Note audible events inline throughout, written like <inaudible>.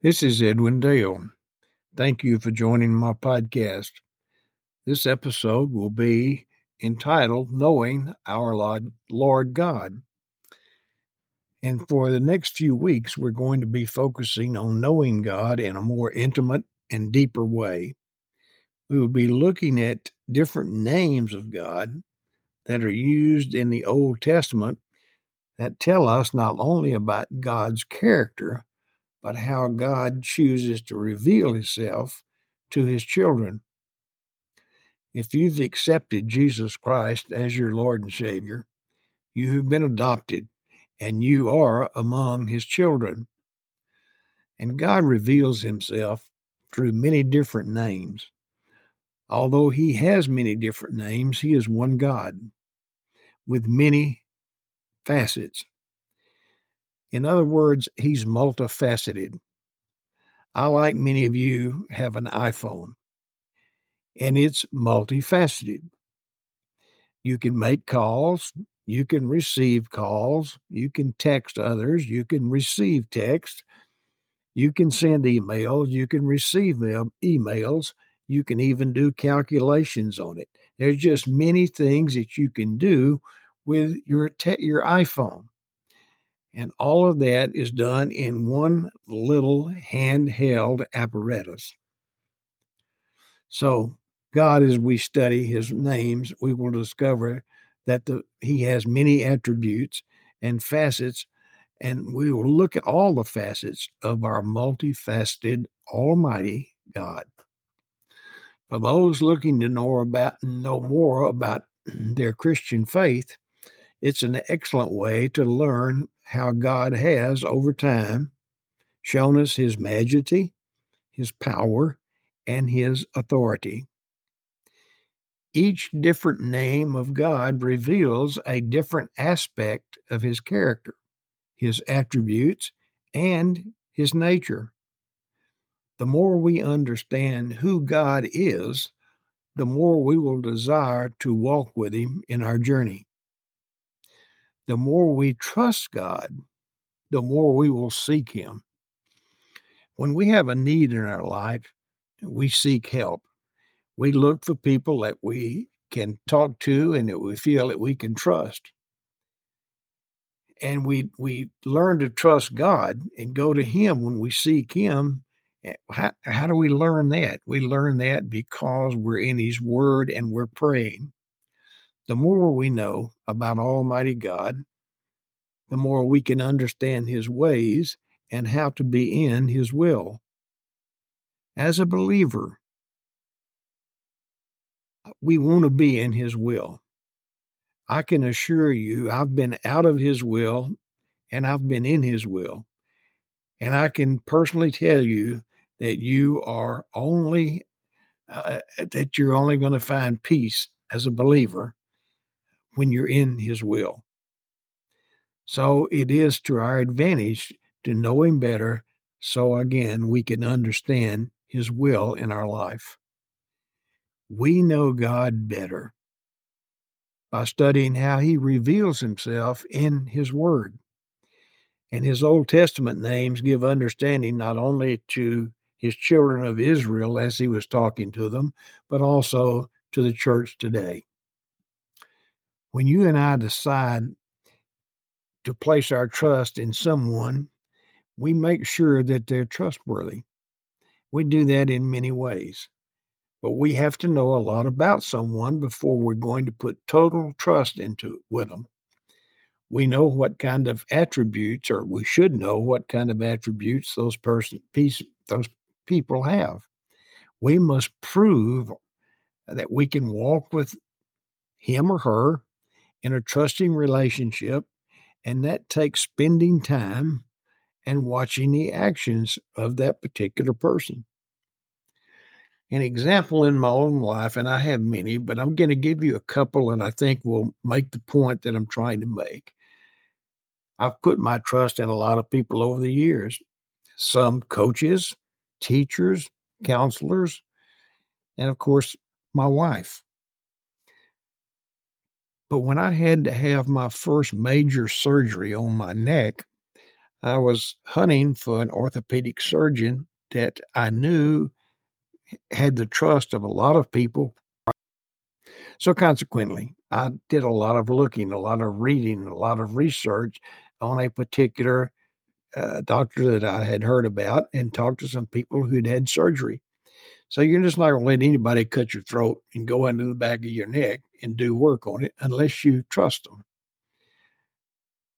This is Edwin Dale. Thank you for joining my podcast. This episode will be entitled Knowing Our Lord God. And for the next few weeks, we're going to be focusing on knowing God in a more intimate and deeper way. We will be looking at different names of God that are used in the Old Testament that tell us not only about God's character, but how God chooses to reveal himself to his children. If you've accepted Jesus Christ as your Lord and Savior, you have been adopted and you are among his children. And God reveals himself through many different names. Although he has many different names, he is one God with many facets. In other words, he's multifaceted. I, like many of you, have an iPhone, and it's multifaceted. You can make calls, you can receive calls, you can text others, you can receive text, you can send emails, you can receive them emails, you can even do calculations on it. There's just many things that you can do with your te- your iPhone. And all of that is done in one little handheld apparatus. So, God, as we study his names, we will discover that the, he has many attributes and facets, and we will look at all the facets of our multifaceted Almighty God. For those looking to know about know more about their Christian faith, it's an excellent way to learn how God has, over time, shown us his majesty, his power, and his authority. Each different name of God reveals a different aspect of his character, his attributes, and his nature. The more we understand who God is, the more we will desire to walk with him in our journey the more we trust God, the more we will seek Him. When we have a need in our life, we seek help. We look for people that we can talk to and that we feel that we can trust. And we we learn to trust God and go to Him when we seek Him. Eh, how, how do we learn that? We learn that because we're in His Word and we're praying. The more we know about Almighty God, the more we can understand His ways and how to be in His will. As a believer, we want to be in His will. I can assure you, I've been out of His will and I've been in His will. And I can personally tell you that you are only, uh, that you're only going to find peace as a believer when you're in His will. So it is to our advantage to know Him better so again we can understand His will in our life. We know God better by studying how He reveals Himself in His Word. And His Old Testament names give understanding not only to His children of Israel as He was talking to them, but also to the church today. When you and I decide to place our trust in someone, we make sure that they're trustworthy. We do that in many ways. But we have to know a lot about someone before we're going to put total trust into it with them. We know what kind of attributes, or we should know what kind of attributes those person piece, those people have. We must prove that we can walk with him or her in a trusting relationship and that takes spending time and watching the actions of that particular person. An example in my own life, and I have many, but I'm going to give you a couple and I think will make the point that I'm trying to make. I've put my trust in a lot of people over the years, some coaches, teachers, counselors, and of course, my wife. But when I had to have my first major surgery on my neck, I was hunting for an orthopedic surgeon that I knew had the trust of a lot of people. So consequently, I did a lot of looking, a lot of reading, a lot of research on a particular uh, doctor that I had heard about and talked to some people who'd had surgery. So you're just not going to let anybody cut your throat and go into the back of your neck and do work on it unless you trust them.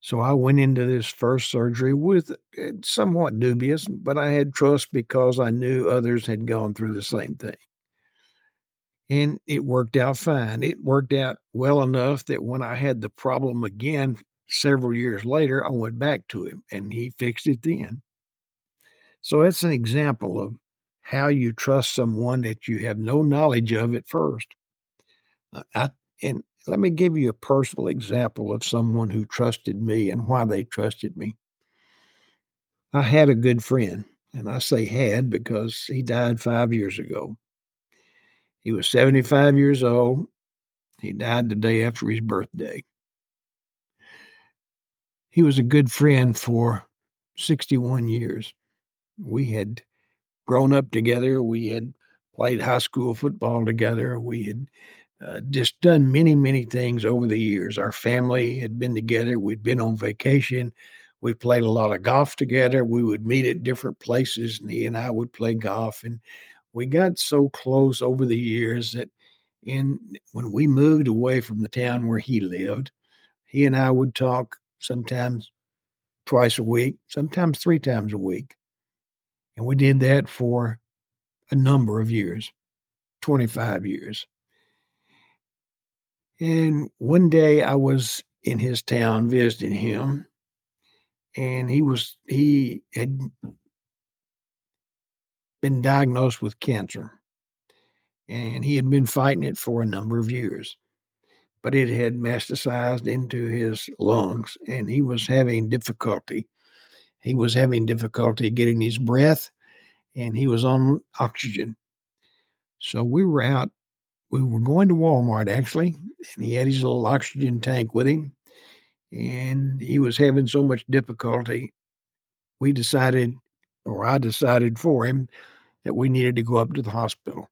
So I went into this first surgery with uh, somewhat dubious, but I had trust because I knew others had gone through the same thing. And it worked out fine. It worked out well enough that when I had the problem again several years later, I went back to him and he fixed it then. So that's an example of how you trust someone that you have no knowledge of at first. Uh, I, and let me give you a personal example of someone who trusted me and why they trusted me. I had a good friend, and I say had because he died five years ago. He was 75 years old. He died the day after his birthday. He was a good friend for 61 years. We had grown up together. We had played high school football together. We had uh, just done many, many things over the years. Our family had been together. We'd been on vacation. We played a lot of golf together. We would meet at different places, and he and I would play golf. And we got so close over the years that in when we moved away from the town where he lived, he and I would talk sometimes twice a week, sometimes three times a week. And we did that for a number of years, 25 years. And one day I was in his town visiting him, and he was he had been diagnosed with cancer, and he had been fighting it for a number of years. But it had metastasized into his lungs, and he was having difficulty. He was having difficulty getting his breath, and he was on oxygen. So we were out we were going to Walmart actually, and he had his little oxygen tank with him, and he was having so much difficulty. We decided, or I decided for him, that we needed to go up to the hospital.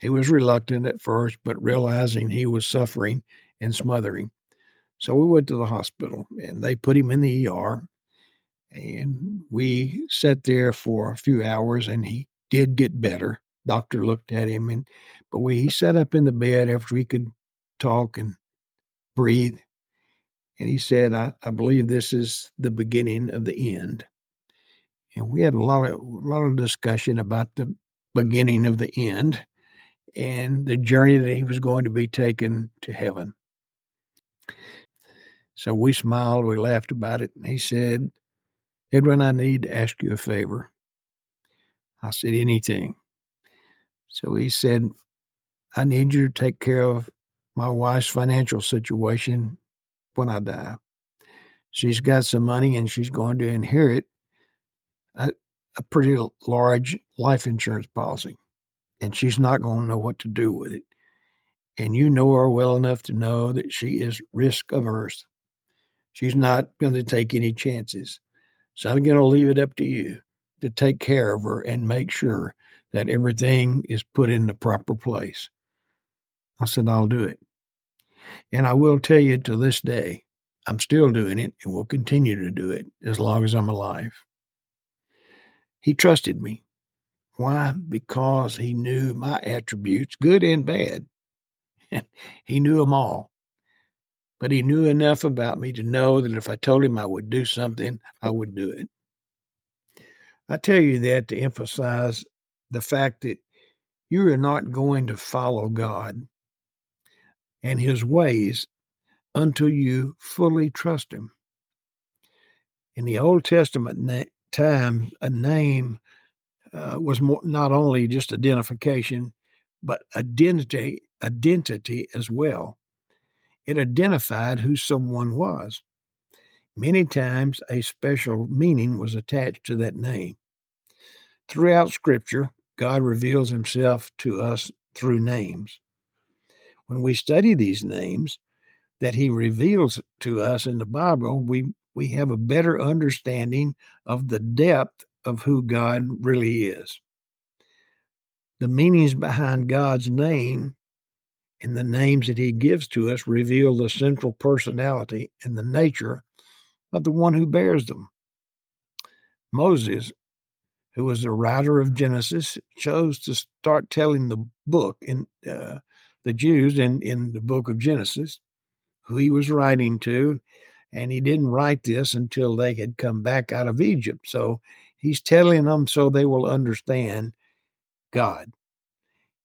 He was reluctant at first, but realizing he was suffering and smothering. So we went to the hospital and they put him in the ER. And we sat there for a few hours and he did get better. Doctor looked at him and but we he sat up in the bed after he could talk and breathe. And he said, I, I believe this is the beginning of the end. And we had a lot of a lot of discussion about the beginning of the end and the journey that he was going to be taken to heaven. So we smiled, we laughed about it, and he said, Edwin, I need to ask you a favor. I said, anything. So he said, I need you to take care of my wife's financial situation when I die. She's got some money and she's going to inherit a, a pretty large life insurance policy, and she's not going to know what to do with it. And you know her well enough to know that she is risk averse. She's not going to take any chances. So I'm going to leave it up to you to take care of her and make sure that everything is put in the proper place. I said, I'll do it. And I will tell you to this day, I'm still doing it and will continue to do it as long as I'm alive. He trusted me. Why? Because he knew my attributes, good and bad. <laughs> he knew them all. But he knew enough about me to know that if I told him I would do something, I would do it. I tell you that to emphasize the fact that you are not going to follow God and his ways until you fully trust him. In the Old Testament na- time, a name uh, was more, not only just identification, but identity, identity as well. It identified who someone was. Many times, a special meaning was attached to that name. Throughout Scripture, God reveals himself to us through names when we study these names that he reveals to us in the Bible, we we have a better understanding of the depth of who God really is. The meanings behind God's name and the names that he gives to us reveal the central personality and the nature of the one who bears them. Moses, who was the writer of Genesis, chose to start telling the book in uh, the Jews in, in the book of Genesis, who he was writing to, and he didn't write this until they had come back out of Egypt. So he's telling them so they will understand God.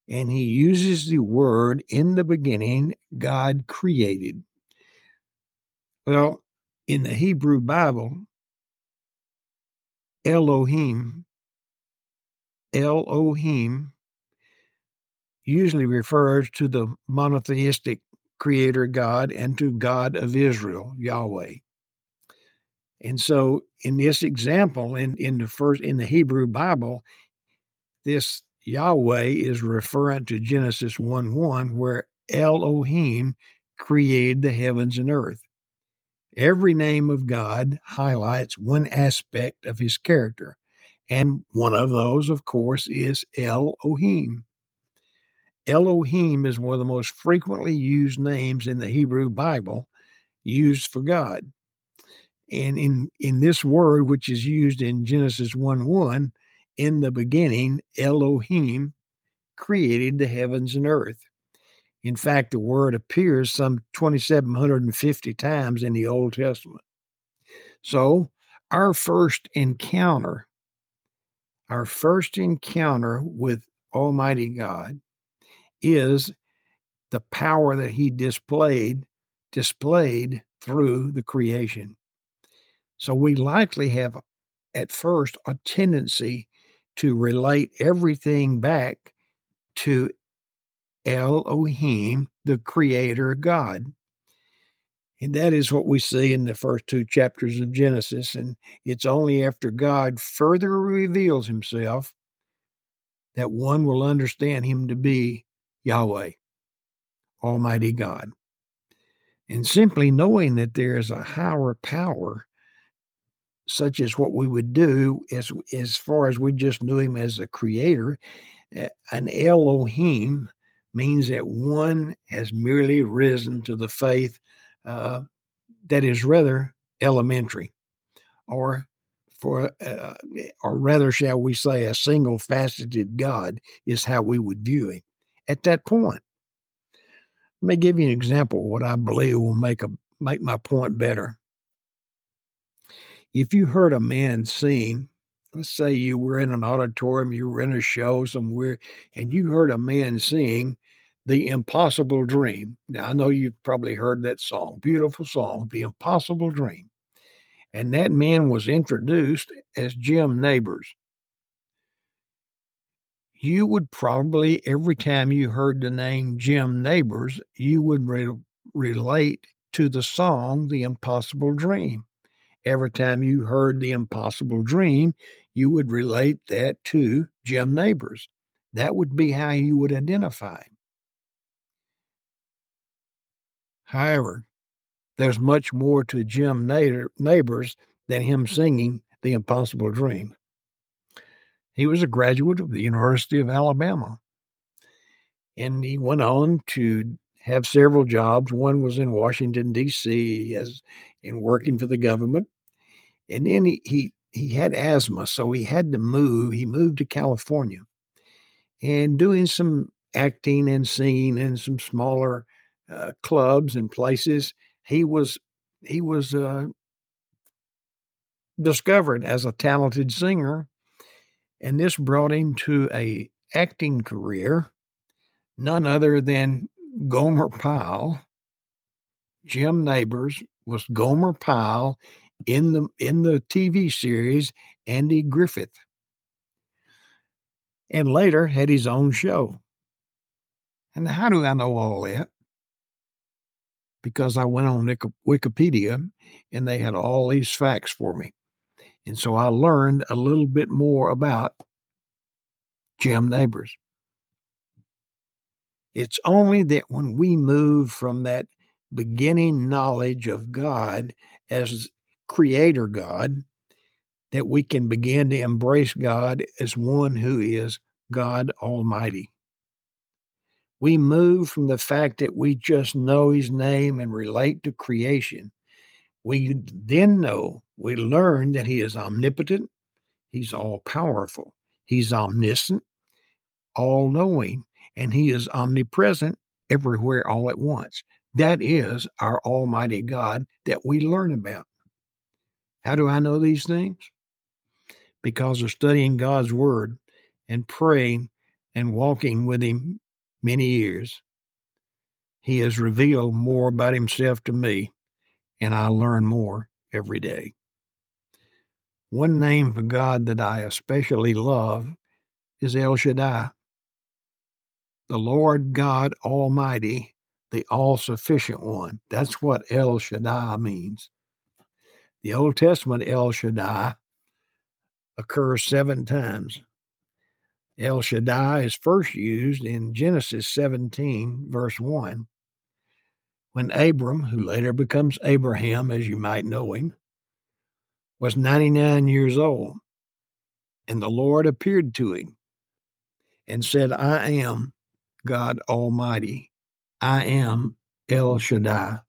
And he uses the word in the beginning, God created. Well, in the Hebrew Bible, Elohim, Elohim usually refers to the monotheistic creator God and to God of Israel, Yahweh. And so in this example, in, in the first in the Hebrew Bible, this Yahweh is referring to Genesis 1 1, where Elohim created the heavens and earth. Every name of God highlights one aspect of his character. And one of those, of course, is Elohim. Elohim is one of the most frequently used names in the Hebrew Bible used for God. And in, in this word, which is used in Genesis 1 1, in the beginning, Elohim created the heavens and earth. In fact, the word appears some 2,750 times in the Old Testament. So, our first encounter, our first encounter with Almighty God is the power that he displayed displayed through the creation. So we likely have at first a tendency to relate everything back to Elohim, the creator God. And that is what we see in the first two chapters of Genesis. And it's only after God further reveals himself that one will understand him to be Yahweh, Almighty God. And simply knowing that there is a higher power, such as what we would do as, as far as we just knew him as a creator, an Elohim means that one has merely risen to the faith uh, that is rather elementary, or for, uh, or rather, shall we say, a single faceted God is how we would view him at that point. Let me give you an example of what I believe will make a make my point better. If you heard a man sing, let's say you were in an auditorium, you were in a show somewhere, and you heard a man sing The Impossible Dream. Now, I know you've probably heard that song, beautiful song, The Impossible Dream. And that man was introduced as Jim Nabors you would probably, every time you heard the name Jim Nabors, you would re- relate to the song The Impossible Dream. Every time you heard The Impossible Dream, you would relate that to Jim Nabors. That would be how you would identify him. However, there's much more to Jim Nabors than him singing The Impossible Dream. He was a graduate of the University of Alabama. And he went on to have several jobs. One was in Washington, D.C., as in working for the government. And then he, he, he had asthma, so he had to move. He moved to California and doing some acting and singing in some smaller uh, clubs and places. He was he was uh, discovered as a talented singer and this brought him to a acting career, none other than Gomer Pyle. Jim Nabors was Gomer Pyle in the in the TV series Andy Griffith. And later had his own show. And how do I know all that? Because I went on Wikipedia and they had all these facts for me. And so I learned a little bit more about Jim Nabors. It's only that when we move from that beginning knowledge of God as Creator God that we can begin to embrace God as one who is God Almighty. We move from the fact that we just know His name and relate to creation. We then know, we learn that He is omnipotent, He's all powerful, He's omniscient, all knowing, and He is omnipresent everywhere all at once. That is our Almighty God that we learn about. How do I know these things? Because of studying God's Word and praying and walking with Him many years. He has revealed more about Himself to me, and I learn more every day. One name for God that I especially love is El Shaddai the Lord God Almighty, the all sufficient one. That's what El Shaddai means. The Old Testament El Shaddai occurs seven times. El Shaddai is first used in Genesis 17, verse 1, when Abram, who later becomes Abraham, as you might know him, was 99 years old. And the Lord appeared to him and said, I am God Almighty. I am El Shaddai.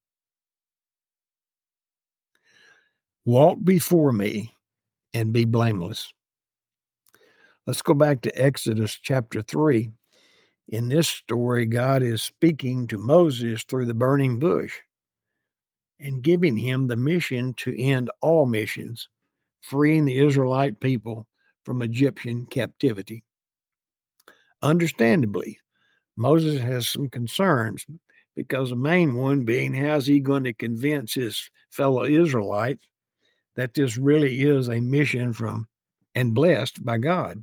Walk before me and be blameless. Let's go back to Exodus chapter 3. In this story, God is speaking to Moses through the burning bush and giving him the mission to end all missions, freeing the Israelite people from Egyptian captivity. Understandably, Moses has some concerns because the main one being how's he going to convince his fellow Israelites that this really is a mission from and blessed by God.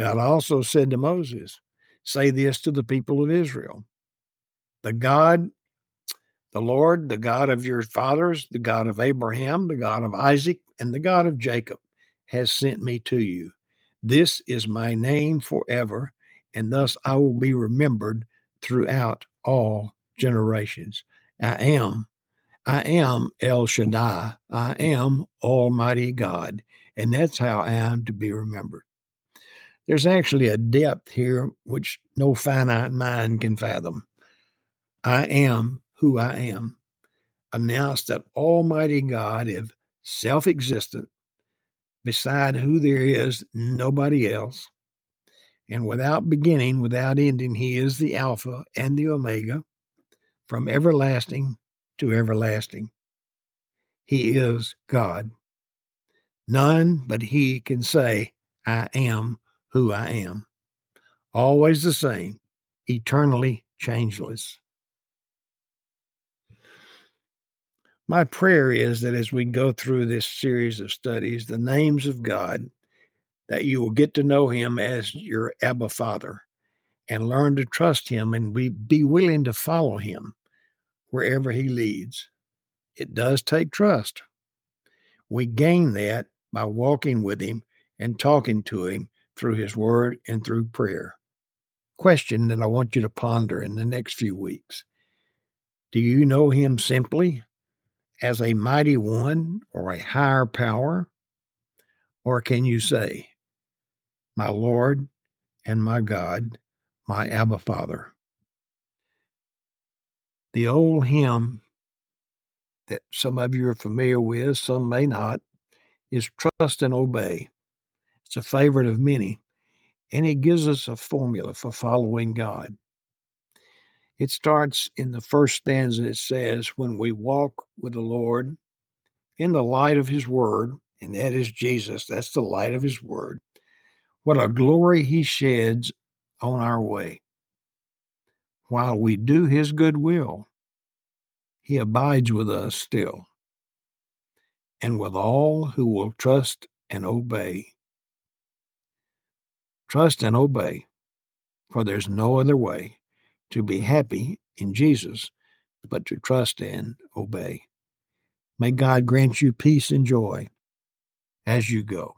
God also said to Moses, Say this to the people of Israel The God, the Lord, the God of your fathers, the God of Abraham, the God of Isaac, and the God of Jacob has sent me to you. This is my name forever and thus I will be remembered throughout all generations. I am, I am El Shaddai. I am Almighty God. And that's how I am to be remembered. There's actually a depth here which no finite mind can fathom. I am who I am. Announce that Almighty God is self existent, beside who there is nobody else and without beginning, without ending, he is the Alpha and the Omega, from everlasting to everlasting. He is God. None but he can say, I am who I am. Always the same, eternally changeless. My prayer is that as we go through this series of studies, the names of God that you will get to know him as your Abba Father and learn to trust him and be, be willing to follow him wherever he leads. It does take trust. We gain that by walking with him and talking to him through his word and through prayer. Question that I want you to ponder in the next few weeks Do you know him simply as a mighty one or a higher power? Or can you say, my Lord and my God, my Abba Father. The old hymn that some of you are familiar with, some may not, is Trust and Obey. It's a favorite of many, and it gives us a formula for following God. It starts in the first stanza. It says, When we walk with the Lord in the light of his word, and that is Jesus, that's the light of his word, what a glory he sheds on our way. While we do his good will, he abides with us still. and with all who will trust and obey. Trust and obey, for there's no other way to be happy in Jesus but to trust and obey. May God grant you peace and joy as you go.